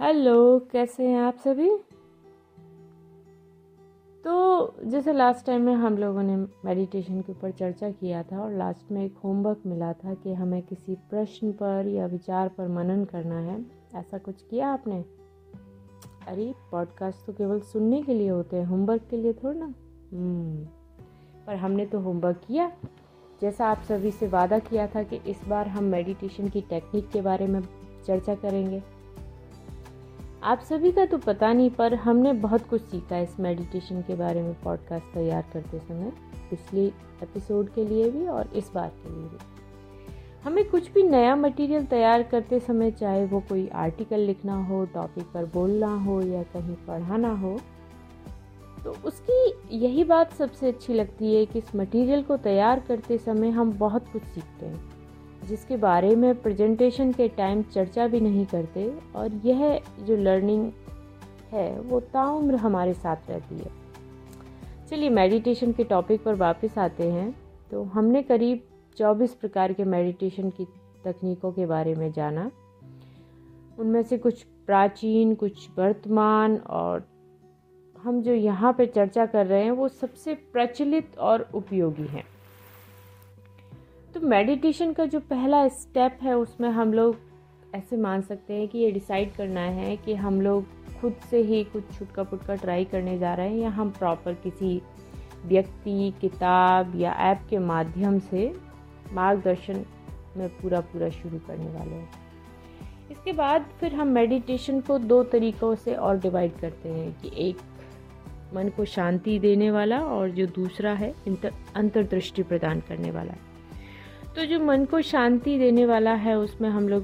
Hello कैसे हैं आप सभी? तो जैसे लास्ट टाइम में हम लोगों ने मेडिटेशन के ऊपर चर्चा किया था और लास्ट में एक होमवर्क मिला था कि हमें किसी प्रश्न पर या विचार पर मनन करना है। ऐसा कुछ किया आपने? अरे पॉडकास्ट तो केवल सुनने के लिए होते हैं होमवर्क के लिए थोड़ा ना। हम्म, पर हमने तो होमवर्क किया। जैसा आप सभी से वादा किया था कि इस बार हम मेडिटेशन की टेक्निक के बारे में चर्चा करेंगे। आप सभी का तो पता नहीं, पर हमने बहुत कुछ सीखा इस मेडिटेशन के बारे में पॉडकास्ट तैयार करते समय, पिछले एपिसोड के लिए भी और इस बार के लिए भी। हमें कुछ भी नया मटेरियल तैयार करते समय, चाहे वो कोई आर्टिकल लिखना हो टॉपिक पर बोलना हो या कहीं पढ़ाना हो तो उसकी यही बात सबसे अच्छी लगती है कि इस मटेरियल को तैयार करते समय हम बहुत कुछ सीखते हैं। जिसके बारे में प्रेजेंटेशन के टाइम चर्चा भी नहीं करते और यह जो लर्निंग है, वो ताउम्र हमारे साथ रहती है। चलिए मेडिटेशन के टॉपिक पर वापस आते हैं। तो हमने करीब 24 प्रकार के मेडिटेशन की तकनीकों के बारे में जाना। उनमें से कुछ प्राचीन, कुछ वर्तमान और हम जो यहाँ पे चर्चा कर रहे हैं, वो सबसे प्रचलित और उपयोगी हैं। तो मेडिटेशन का जो पहला स्टेप है, उसमें हम लोग ऐसे मान सकते हैं कि ये डिसाइड करना है कि हम लोग खुद से ही कुछ छुटका पुटका ट्राई करने जा रहे हैं या हम प्रॉपर किसी व्यक्ति, किताब या ऐप के माध्यम से मार्गदर्शन में पूरा पूरा शुरू करने वाले हैं। इसके बाद फिर हम मेडिटेशन को दो तरीक़ों से और डिवाइड करते हैं कि एक मन को शांति देने वाला और जो दूसरा है अंतर्दृष्टि प्रदान करने वाला। है तो जो मन को शांति देने वाला है, उसमें हम लोग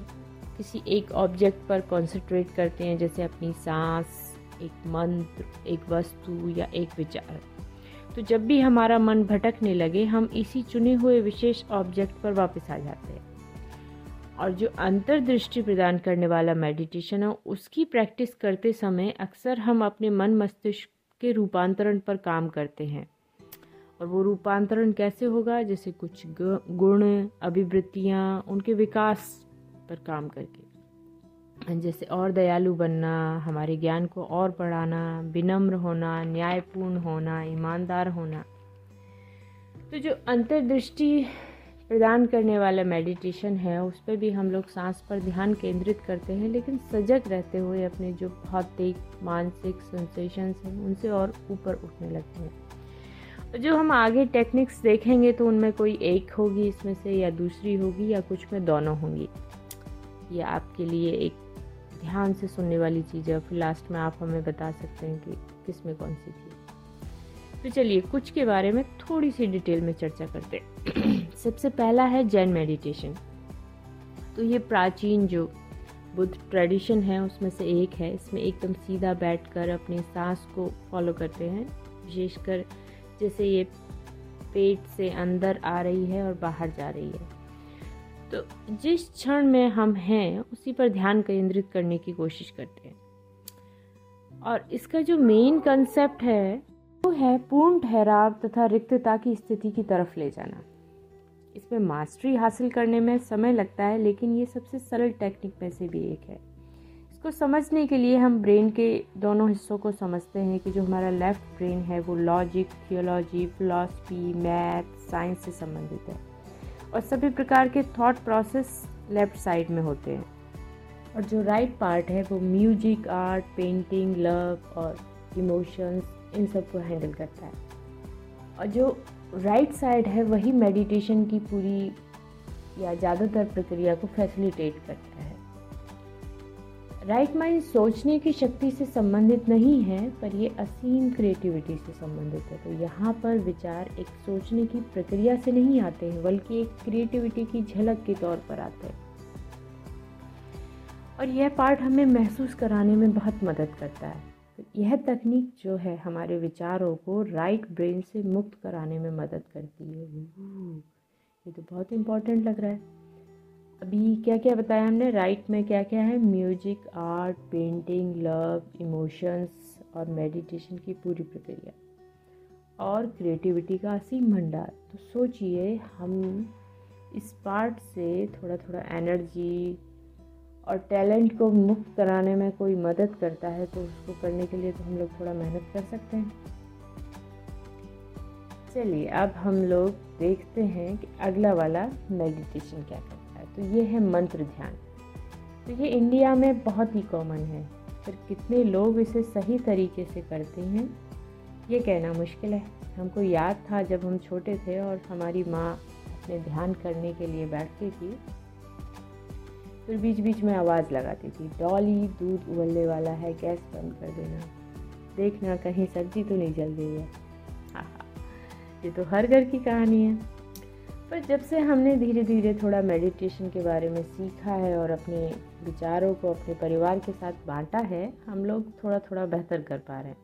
किसी एक ऑब्जेक्ट पर कंसंट्रेट करते हैं, जैसे अपनी सांस, एक मंत्र, एक वस्तु या एक विचार। तो जब भी हमारा मन भटकने लगे, हम इसी चुने हुए विशेष ऑब्जेक्ट पर वापस आ जाते हैं। और जो अंतर्दृष्टि प्रदान करने वाला मेडिटेशन है, उसकी प्रैक्टिस करते समय अक्सर हम अपने मन मस्तिष्क के रूपांतरण पर काम करते हैं। और वो रूपांतरण कैसे होगा? जैसे कुछ गुण, अभिवृत्तियाँ, उनके विकास पर काम करके। जैसे और दयालु बनना, हमारे ज्ञान को और बढ़ाना, विनम्र होना, न्यायपूर्ण होना, ईमानदार होना। तो जो अंतर्दृष्टि प्रदान करने वाला मेडिटेशन है, उस पर भी हम लोग सांस पर ध्यान केंद्रित करते हैं, लेकिन सजग रहते हुए अपने जो भौतिक, मानसिक सेंसेशंस हैं, उनसे और ऊपर उठने लगते हैं। जो हम आगे टेक्निक्स देखेंगे तो उनमें कोई एक होगी, इसमें से या दूसरी होगी या कुछ में दोनों होंगी। ये आपके लिए एक ध्यान से सुनने वाली चीज़ है फिर लास्ट में आप हमें बता सकते हैं कि किसमें कौन सी थी। तो चलिए, कुछ के बारे में थोड़ी सी डिटेल में चर्चा करते हैं। सबसे पहला है जैन मेडिटेशन तो ये प्राचीन जो बुद्ध ट्रेडिशन है, उसमें से एक है। इसमें एकदम सीधा बैठकर अपनी सांस को फॉलो करते हैं। विशेषकर जैसे ये पेट से अंदर आ रही है और बाहर जा रही है। तो जिस क्षण में हम हैं, उसी पर ध्यान केंद्रित करने की कोशिश करते हैं। और इसका जो मेन कंसेप्ट है, वो है पूर्ण ठहराव तथा रिक्तता की स्थिति की तरफ़ ले जाना। इसमें मास्टरी हासिल करने में समय लगता है, लेकिन ये सबसे सरल टेक्निक में से भी एक है। इसको समझने के लिए हम ब्रेन के दोनों हिस्सों को समझते हैं कि जो हमारा लेफ़्ट ब्रेन है वो logic, theology philosophy math science से संबंधित है। और सभी प्रकार के थॉट प्रोसेस लेफ़्ट साइड में होते हैं। और जो राइट right पार्ट है वो म्यूज़िक आर्ट पेंटिंग लव और इमोशंस इन सबको हैंडल करता है। और जो राइट right साइड है वही मेडिटेशन की पूरी या ज़्यादातर प्रक्रिया को फैसिलिटेट करता है। राइट माइंड सोचने की शक्ति से संबंधित नहीं है, पर ये असीम क्रिएटिविटी से संबंधित है। तो यहाँ पर विचार एक सोचने की प्रक्रिया से नहीं आते हैं, बल्कि एक क्रिएटिविटी की झलक के तौर पर आते हैं। और यह पार्ट हमें महसूस कराने में बहुत मदद करता है। तो यह तकनीक जो है हमारे विचारों को राइट ब्रेन से मुक्त कराने में मदद करती है। ये तो बहुत इम्पोर्टेंट लग रहा है। अभी क्या क्या बताया हमने? राइट में क्या क्या है? Music art painting love emotions और मेडिटेशन की पूरी प्रक्रिया। और क्रिएटिविटी का असीम भंडार। तो सोचिए, हम इस पार्ट से थोड़ा थोड़ा एनर्जी और टैलेंट को मुक्त कराने में कोई मदद करता है तो उसको करने के लिए तो हम लोग थोड़ा मेहनत कर सकते हैं। चलिए, अब हम लोग देखते हैं कि अगला वाला मेडिटेशन क्या है। तो ये है मंत्र ध्यान। तो ये इंडिया में बहुत ही कॉमन है। फिर कितने लोग इसे सही तरीके से करते हैं, ये कहना मुश्किल है। हमको याद था जब हम छोटे थे और हमारी माँ अपने ध्यान करने के लिए बैठती थी। फिर बीच बीच में आवाज़ लगाती थी, डॉली, दूध उबलने वाला है, गैस बंद कर देना। देखना कहीं सब्ज़ी तो नहीं जल गई है हाँ हाँ। ये तो हर घर की कहानी है। पर जब से हमने धीरे धीरे थोड़ा मेडिटेशन के बारे में सीखा है और अपने विचारों को अपने परिवार के साथ बांटा है, हम लोग थोड़ा थोड़ा बेहतर कर पा रहे हैं।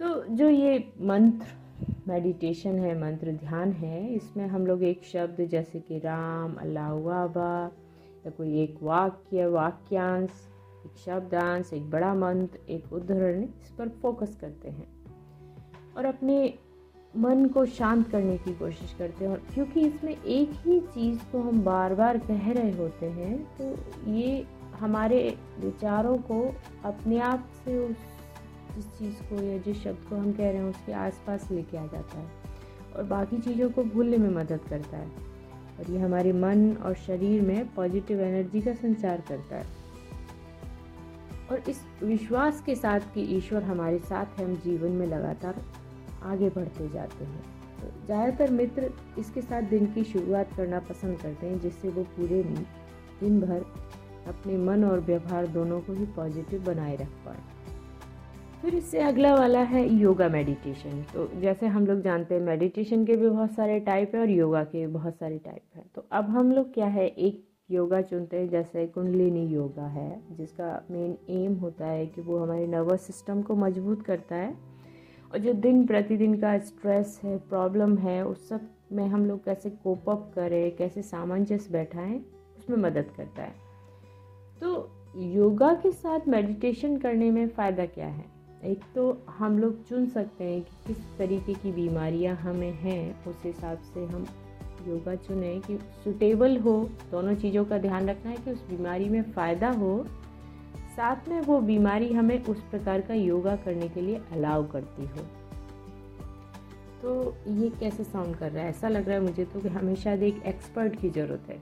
तो जो ये मंत्र मेडिटेशन है, मंत्र ध्यान है, इसमें हम लोग एक शब्द जैसे कि राम, अल्लाह वाबा या कोई एक वाक्य, वाक्यांश, एक शब्दांश, एक बड़ा मंत्र, एक उदाहरण इस पर फोकस करते हैं। और अपने मन को शांत करने की कोशिश करते हैं और क्योंकि इसमें एक ही चीज़ को हम बार बार कह रहे होते हैं तो ये हमारे विचारों को अपने आप से उस, जिस चीज़ को या जिस शब्द को हम कह रहे हैं, उसके आसपास लेके आ जाता है और बाकी चीज़ों को भूलने में मदद करता है। और ये हमारे मन और शरीर में पॉजिटिव एनर्जी का संचार करता है। और इस विश्वास के साथ कि ईश्वर हमारे साथ है, हम जीवन में लगातार आगे बढ़ते जाते हैं। तो ज़्यादातर मित्र इसके साथ दिन की शुरुआत करना पसंद करते हैं, जिससे वो पूरे दिन भर अपने मन और व्यवहार दोनों को ही पॉजिटिव बनाए रख पाए। फिर इससे अगला वाला है योगा मेडिटेशन तो जैसे हम लोग जानते हैं मेडिटेशन के भी बहुत सारे टाइप है और योगा के भी बहुत सारे टाइप हैं। तो अब हम लोग क्या है, एक योगा चुनते हैं, जैसे कुंडलिनी योगा है, जिसका मेन एम होता है कि वो हमारे नर्वस सिस्टम को मज़बूत करता है। और जो दिन प्रतिदिन का स्ट्रेस है प्रॉब्लम है, उस सब में हम लोग कैसे कोप अप करें, कैसे सामंजस्य बैठाएँ, उसमें मदद करता है। तो योगा के साथ मेडिटेशन करने में फ़ायदा क्या है? एक तो हम लोग चुन सकते हैं कि किस तरीके की बीमारियाँ हमें हैं, उस हिसाब से हम योगा चुने कि सुटेबल हो, दोनों चीज़ों का ध्यान रखना है कि उस बीमारी में फ़ायदा हो साथ में वो बीमारी हमें उस प्रकार का योगा करने के लिए अलाउ करती हो। तो ये कैसे साउंड कर रहा है? ऐसा लग रहा है मुझे तो कि हमें शायद एक एक्सपर्ट की ज़रूरत है।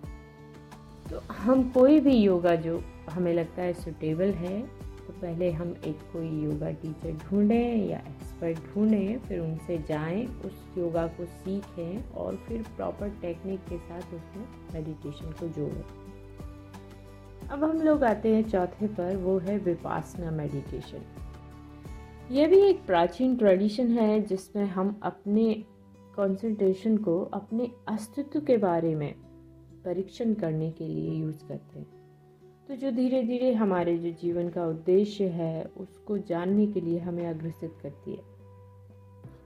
तो हम कोई भी योगा जो हमें लगता है सुटेबल है तो पहले हम एक कोई योगा टीचर ढूंढें या एक्सपर्ट ढूंढें, फिर उनसे जाएँ, उस योगा को सीखें और फिर प्रॉपर टेक्निक के साथ उसमें मेडिटेशन को जोड़ें। अब हम लोग आते हैं चौथे पर, वो है विपासना मेडिटेशन यह भी एक प्राचीन ट्रेडिशन है, जिसमें हम अपने कंसंट्रेशन को अपने अस्तित्व के बारे में परीक्षण करने के लिए यूज़ करते हैं। तो जो धीरे धीरे हमारे जो जीवन का उद्देश्य है, उसको जानने के लिए हमें अग्रसित करती है।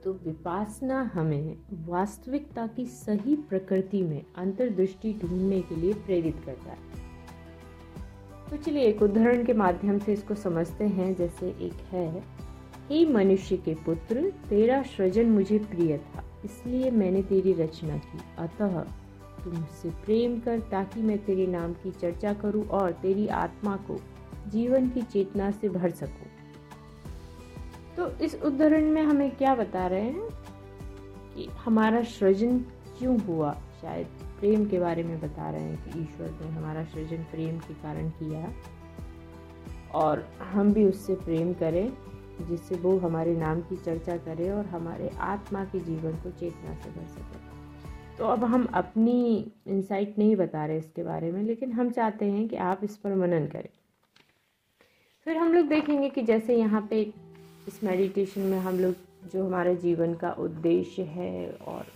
तो विपासना हमें वास्तविकता की सही प्रकृति में अंतर्दृष्टि ढूँढने के लिए प्रेरित करता है। तो चलिए एक उदाहरण के माध्यम से इसको समझते हैं। जैसे एक है, हे मनुष्य के पुत्र, तेरा सृजन मुझे प्रिय था, इसलिए मैंने तेरी रचना की। अतः तुम मुझसे प्रेम कर ताकि मैं तेरे नाम की चर्चा करूँ और तेरी आत्मा को जीवन की चेतना से भर सकूँ। तो इस उदाहरण में हमें क्या बता रहे हैं कि हमारा सृजन क्यों हुआ? शायद प्रेम के बारे में बता रहे हैं कि ईश्वर ने हमारा सृजन प्रेम के कारण किया और हम भी उससे प्रेम करें, जिससे वो हमारे नाम की चर्चा करे और हमारे आत्मा के जीवन को चेतना से भर सके। तो अब हम अपनी इंसाइट नहीं बता रहे इसके बारे में, लेकिन हम चाहते हैं कि आप इस पर मनन करें। फिर हम लोग देखेंगे कि जैसे यहाँ पे इस मेडिटेशन में हम लोग, जो हमारे जीवन का उद्देश्य है और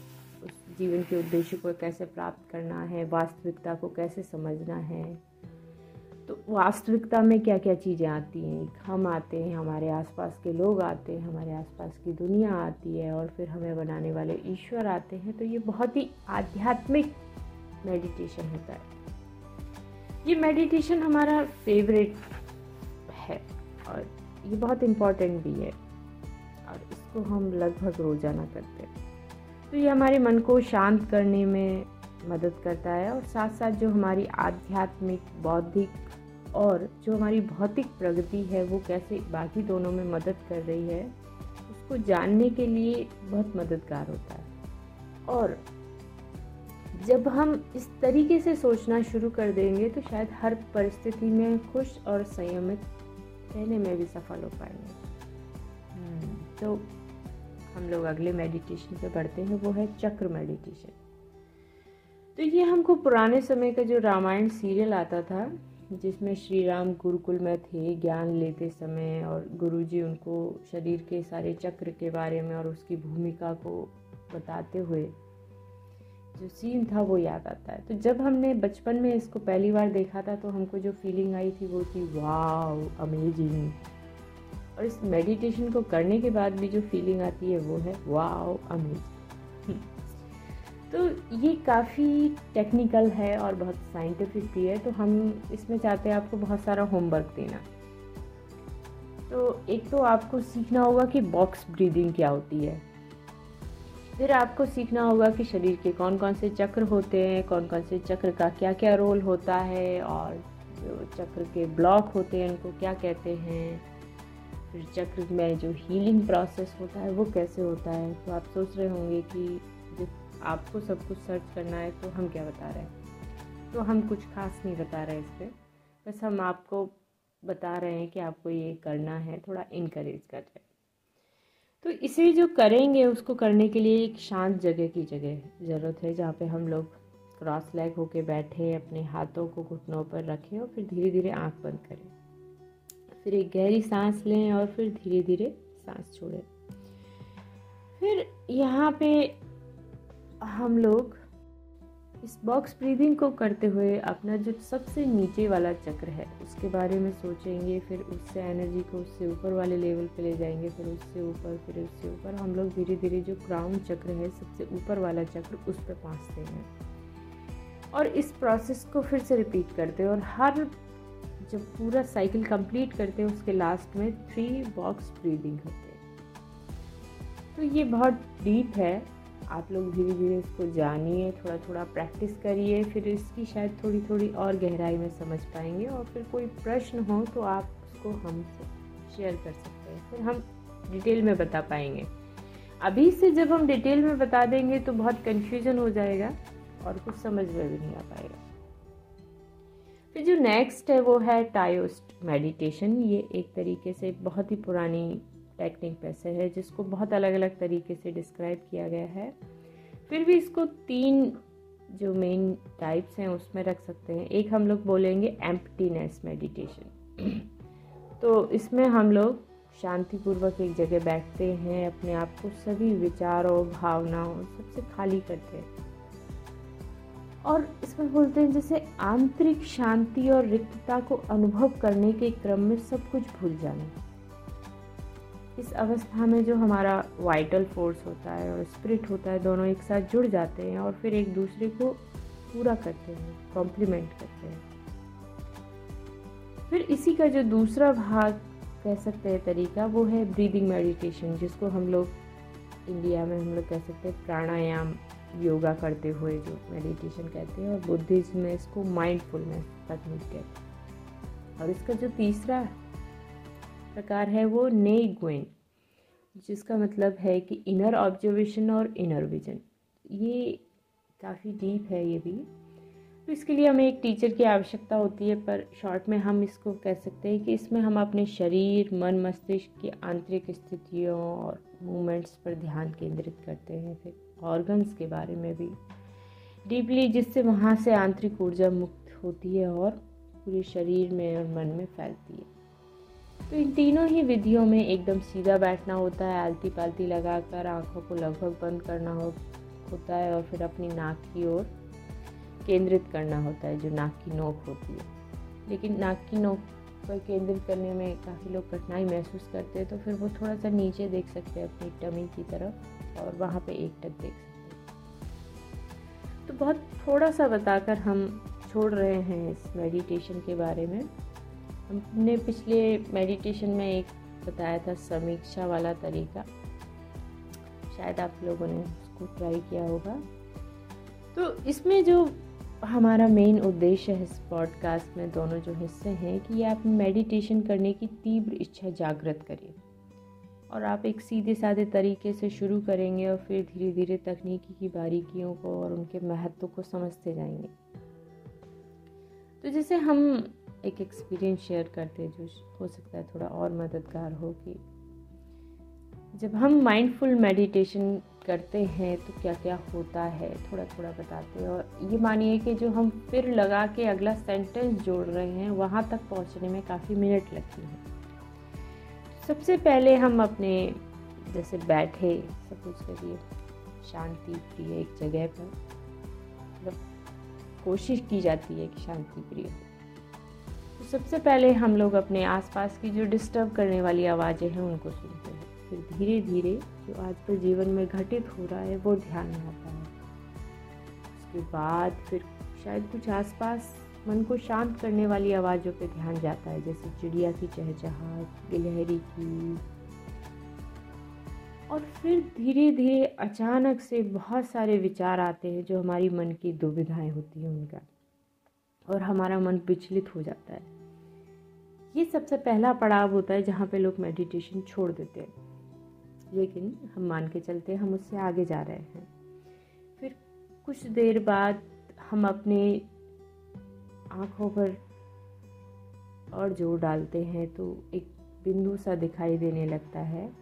जीवन के उद्देश्य को कैसे प्राप्त करना है, वास्तविकता को कैसे समझना है? तो वास्तविकता में क्या क्या चीज़ें आती हैं? हम आते हैं, हमारे आसपास के लोग आते हैं, हमारे आसपास की दुनिया आती है और फिर हमें बनाने वाले ईश्वर आते हैं। तो ये बहुत ही आध्यात्मिक मेडिटेशन होता है। ये मेडिटेशन हमारा फेवरेट है और ये बहुत इम्पोर्टेंट भी है और इसको हम लगभग रोज़ाना करते हैं। तो ये हमारे मन को शांत करने में मदद करता है और साथ साथ जो हमारी आध्यात्मिक बौद्धिक और जो हमारी भौतिक प्रगति है वो कैसे बाकी दोनों में मदद कर रही है उसको जानने के लिए बहुत मददगार होता है। और जब हम इस तरीके से सोचना शुरू कर देंगे तो शायद हर परिस्थिति में खुश और संयमित रहने में भी सफल हो पाएँगे। हम्म, तो हम लोग अगले मेडिटेशन पे बढ़ते हैं, वो है चक्र मेडिटेशन तो ये हमको पुराने समय का जो रामायण सीरियल आता था, जिसमें श्री राम गुरुकुल में थे, ज्ञान लेते समय और गुरुजी उनको शरीर के सारे चक्र के बारे में और उसकी भूमिका को बताते हुए जो सीन था वो याद आता है. तो जब हमने बचपन में इसको पहली बार देखा था तो हमको जो फीलिंग आई थी वो थी वाव अमेजिंग और इस मेडिटेशन को करने के बाद भी जो फीलिंग आती है वो है वाव अमेजिंग तो ये काफ़ी टेक्निकल है और बहुत साइंटिफिक भी है तो हम इसमें चाहते हैं आपको बहुत सारा होमवर्क देना। तो एक तो आपको सीखना होगा कि बॉक्स ब्रीदिंग क्या होती है। फिर आपको सीखना होगा कि शरीर के कौन कौन से चक्र होते हैं कौन कौन से चक्र का क्या क्या रोल होता है और जो चक्र के ब्लॉक होते हैं, उनको क्या कहते हैं। फिर चक्र में जो हीलिंग प्रोसेस होता है, वो कैसे होता है? तो आप सोच रहे होंगे कि जब आपको सब कुछ सर्च करना है तो हम क्या बता रहे हैं? तो हम कुछ खास नहीं बता रहे इस पर बस हम आपको बता रहे हैं कि आपको ये करना है, थोड़ा इनक्रेज कर रहे हैं। तो इसे जो करेंगे, उसको करने के लिए एक शांत जगह की जगह ज़रूरत है, जहाँ पे हम लोग क्रॉस लेग होके बैठे, अपने हाथों को घुटनों पर रखें और फिर धीरे धीरे आँख बंद करें। फिर एक गहरी सांस लें और फिर धीरे धीरे सांस छोड़ें। फिर यहाँ पे हम लोग इस बॉक्स ब्रीदिंग को करते हुए अपना जो सबसे नीचे वाला चक्र है, उसके बारे में सोचेंगे, फिर उससे एनर्जी को उससे ऊपर वाले लेवल पे ले जाएँगे, फिर उससे ऊपर, फिर उससे ऊपर। हम लोग धीरे धीरे जो क्राउन चक्र है, सबसे ऊपर वाला चक्र, उस पर पहुँचते हैं और इस प्रोसेस को फिर से रिपीट करते हैं और हर जब पूरा साइकिल कंप्लीट करते हैं, उसके लास्ट में थ्री बॉक्स ब्रीदिंग होते हैं। तो ये बहुत डीप है। आप लोग धीरे धीरे इसको जानिए थोड़ा थोड़ा प्रैक्टिस करिए, फिर इसकी शायद थोड़ी थोड़ी और गहराई में समझ पाएँगे और फिर कोई प्रश्न हो तो आप उसको हमसे शेयर कर सकते हैं। फिर हम डिटेल में बता पाएँगे। अभी से जब हम डिटेल में बता देंगे तो बहुत कन्फ्यूज़न हो जाएगा और कुछ समझ में भी नहीं आ पाएगा। फिर जो नेक्स्ट है वो है टायोस्ट मेडिटेशन ये एक तरीके से बहुत ही पुरानी टेक्निक पैसे है, जिसको बहुत अलग अलग तरीके से डिस्क्राइब किया गया है। फिर भी इसको तीन जो मेन टाइप्स हैं, उसमें रख सकते हैं। एक हम लोग बोलेंगे एम्प्टीनेस मेडिटेशन तो इसमें हम लोग शांतिपूर्वक एक जगह बैठते हैं, अपने आप को सभी विचारों, भावनाओं सबसे खाली करते हैं। और इसमें बोलते हैं जैसे आंतरिक शांति और रिक्तता को अनुभव करने के क्रम में सब कुछ भूल जाना। इस अवस्था में जो हमारा वाइटल फोर्स होता है और स्पिरिट होता है, दोनों एक साथ जुड़ जाते हैं और फिर एक दूसरे को पूरा करते हैं कॉम्प्लीमेंट करते हैं। फिर इसी का जो दूसरा भाग कह सकते हैं तरीका, वो है ब्रीदिंग मेडिटेशन जिसको हम लोग इंडिया में हम लोग कह सकते हैं प्राणायाम। योगा करते हुए जो मेडिटेशन कहते हैं और बुद्धिज्म में इसको माइंडफुलनेस तकनीक कहते हैं। और इसका जो तीसरा प्रकार है वो ने गोइन जिसका मतलब है कि इनर ऑब्जर्वेशन और इनर विजन ये काफ़ी डीप है ये भी। तो इसके लिए हमें एक टीचर की आवश्यकता होती है, पर शॉर्ट में हम इसको कह सकते हैं कि इसमें हम अपने शरीर, मन मस्तिष्क की आंतरिक स्थितियों और मूवमेंट्स पर ध्यान केंद्रित करते हैं फिर। ऑर्गन्स के बारे में भी। डीपली जिससे वहाँ से आंतरिक ऊर्जा मुक्त होती है और पूरे शरीर में और मन में फैलती है। तो इन तीनों ही विधियों में एकदम सीधा बैठना होता है आलती पालती लगाकर आँखों को लगभग बंद करना हो, होता है और फिर अपनी नाक की ओर केंद्रित करना होता है, जो नाक की नोक होती है। लेकिन नाक की नोक पर केंद्रित करने में काफ़ी लोग कठिनाई महसूस करते हैं तो फिर वो थोड़ा सा नीचे देख सकते हैं, अपनी टमी की तरफ़। और वहाँ पे एक टक देख सकते हैं। तो बहुत थोड़ा सा बताकर हम छोड़ रहे हैं इस मेडिटेशन के बारे में। हमने पिछले मेडिटेशन में एक बताया था समीक्षा वाला तरीका। शायद आप लोगों ने उसको ट्राई किया होगा। तो इसमें जो हमारा मेन उद्देश्य है इस पॉडकास्ट में दोनों जो हिस्से हैं कि आप मेडिटेशन करने की तीव्र इच्छा जागृत करिए। और आप एक सीधे साधे तरीके से शुरू करेंगे और फिर धीरे धीरे तकनीकी की बारीकियों को और उनके महत्व को समझते जाएँगे। तो जैसे हम एक एक्सपीरियंस शेयर करते हैं, जो हो सकता है थोड़ा और मददगार हो कि जब हम माइंडफुल मेडिटेशन करते हैं तो क्या क्या होता है? थोड़ा थोड़ा बताते हैं। और ये मानिए कि जो हम फिर लगा के अगला सेंटेंस जोड़ रहे हैं, वहाँ तक पहुँचने में काफ़ी मिनट लगती हैं। सबसे पहले हम अपने, जैसे बैठे सपोज़ करिए। शांति, प्रिय, एक जगह पर। मतलब कोशिश की जाती है कि शांति, प्रिय तो सबसे पहले हम लोग अपने आसपास की जो डिस्टर्ब करने वाली आवाज़ें हैं, उनको सुनते हैं। फिर धीरे धीरे जो आजकल जीवन में घटित हो रहा है, वो ध्यान में आता है। उसके बाद फिर शायद कुछ आसपास मन को शांत करने वाली आवाज़ों पे ध्यान जाता है, जैसे चिड़िया की चहचहाट, गिलहरी की। और फिर धीरे धीरे अचानक से बहुत सारे विचार आते हैं जो हमारी मन की दुविधाएँ होती हैं उनका, और हमारा मन विचलित हो जाता है। ये सबसे पहला पड़ाव होता है जहाँ पे लोग मेडिटेशन छोड़ देते हैं। लेकिन हम मान के चलते हम उससे आगे जा रहे हैं। फिर कुछ देर बाद हम अपने आँखों पर और ज़ोर डालते हैं तो एक बिंदु सा दिखाई देने लगता है।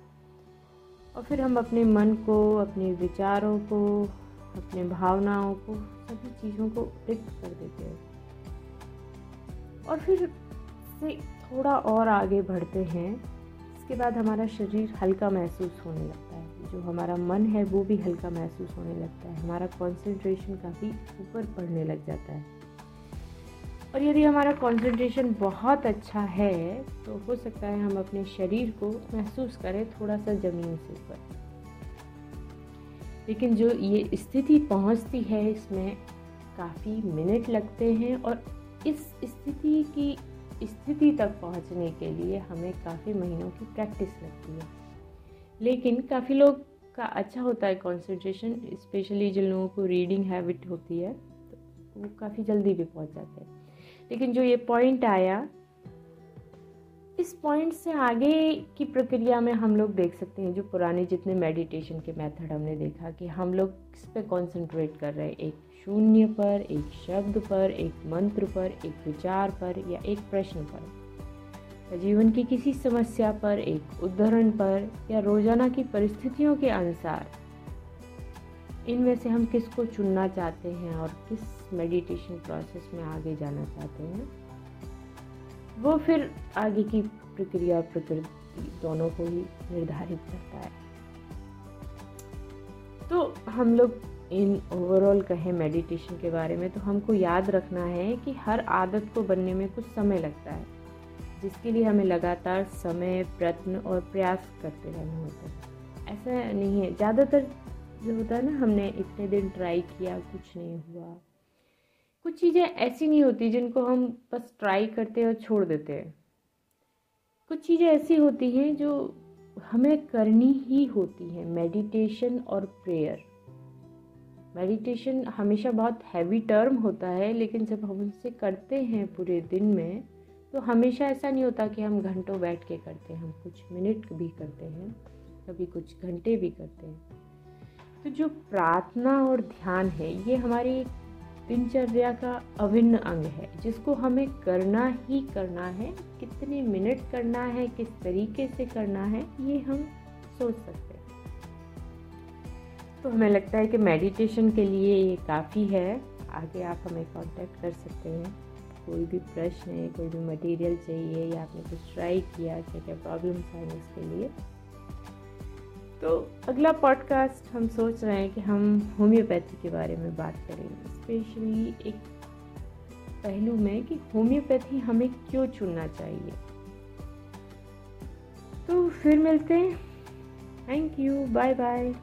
और फिर हम अपने मन को, अपने विचारों को, अपने भावनाओं को, सभी चीज़ों को रिक्त कर देते हैं। और फिर से थोड़ा और आगे बढ़ते हैं। इसके बाद हमारा शरीर हल्का महसूस होने लगता है। जो हमारा मन है, वो भी हल्का महसूस होने लगता है। हमारा कंसंट्रेशन काफ़ी ऊपर बढ़ने लग जाता है। और यदि हमारा कंसंट्रेशन बहुत अच्छा है तो हो सकता है हम अपने शरीर को महसूस करें थोड़ा सा ज़मीन से ऊपर। लेकिन जो ये स्थिति पहुँचती है, इसमें काफ़ी मिनट लगते हैं और इस स्थिति की स्थिति तक पहुँचने के लिए हमें काफ़ी महीनों की प्रैक्टिस लगती है। लेकिन काफ़ी लोग का अच्छा होता है कंसंट्रेशन स्पेशली जिन लोगों को रीडिंग हैबिट होती है तो वो काफ़ी जल्दी भी पहुँच जाते हैं। लेकिन जो ये पॉइंट आया, इस पॉइंट से आगे की प्रक्रिया में हम लोग देख सकते हैं, जो पुराने जितने मेडिटेशन के मेथड हमने देखा कि हम लोग किस पे कंसंट्रेट कर रहे हैं। एक शून्य पर, एक शब्द पर, एक मंत्र पर, एक विचार पर या एक प्रश्न पर। जीवन की किसी समस्या पर, एक उदाहरण पर या रोज़ाना की परिस्थितियों के अनुसार। इनमें से हम किसको चुनना चाहते हैं और किस मेडिटेशन प्रोसेस में आगे जाना चाहते हैं। वो फिर आगे की प्रक्रिया प्रकृति दोनों को ही निर्धारित करता है। तो हम लोग इन ओवरऑल कहें मेडिटेशन के बारे में तो हमको याद रखना है कि हर आदत को बनने में कुछ समय लगता है, जिसके लिए हमें लगातार समय, प्रयत्न और प्रयास करते रहना होता है। ऐसा नहीं है। ज़्यादातर जो होता है ना, हमने इतने दिन ट्राई किया, कुछ नहीं हुआ। कुछ चीज़ें ऐसी नहीं होती जिनको हम बस ट्राई करते हैं और छोड़ देते हैं। कुछ चीज़ें ऐसी होती हैं जो हमें करनी ही होती हैं मेडिटेशन और प्रेयर मेडिटेशन हमेशा बहुत हैवी टर्म होता है, लेकिन जब हम उनसे करते हैं पूरे दिन में तो हमेशा ऐसा नहीं होता कि हम घंटों बैठ के करते हैं, हम कुछ मिनट भी करते हैं, कभी कुछ घंटे भी करते हैं। तो जो प्रार्थना और ध्यान है, ये हमारी दिनचर्या का अभिन्न अंग है, जिसको हमें करना ही करना है, कितने मिनट करना है, किस तरीके से करना है, ये हम सोच सकते हैं। तो हमें लगता है कि मेडिटेशन के लिए ये काफ़ी है। आगे आप हमें कांटेक्ट कर सकते हैं। कोई भी प्रश्न है, कोई भी मटेरियल चाहिए, या आपने कुछ ट्राई किया क्या क्या प्रॉब्लम्स हैं इसके लिए तो अगला पॉडकास्ट हम सोच रहे हैं कि हम होम्योपैथी के बारे में बात करेंगे। स्पेशली एक पहलू में कि होम्योपैथी हमें क्यों चुनना चाहिए। तो फिर मिलते हैं। Thank you bye bye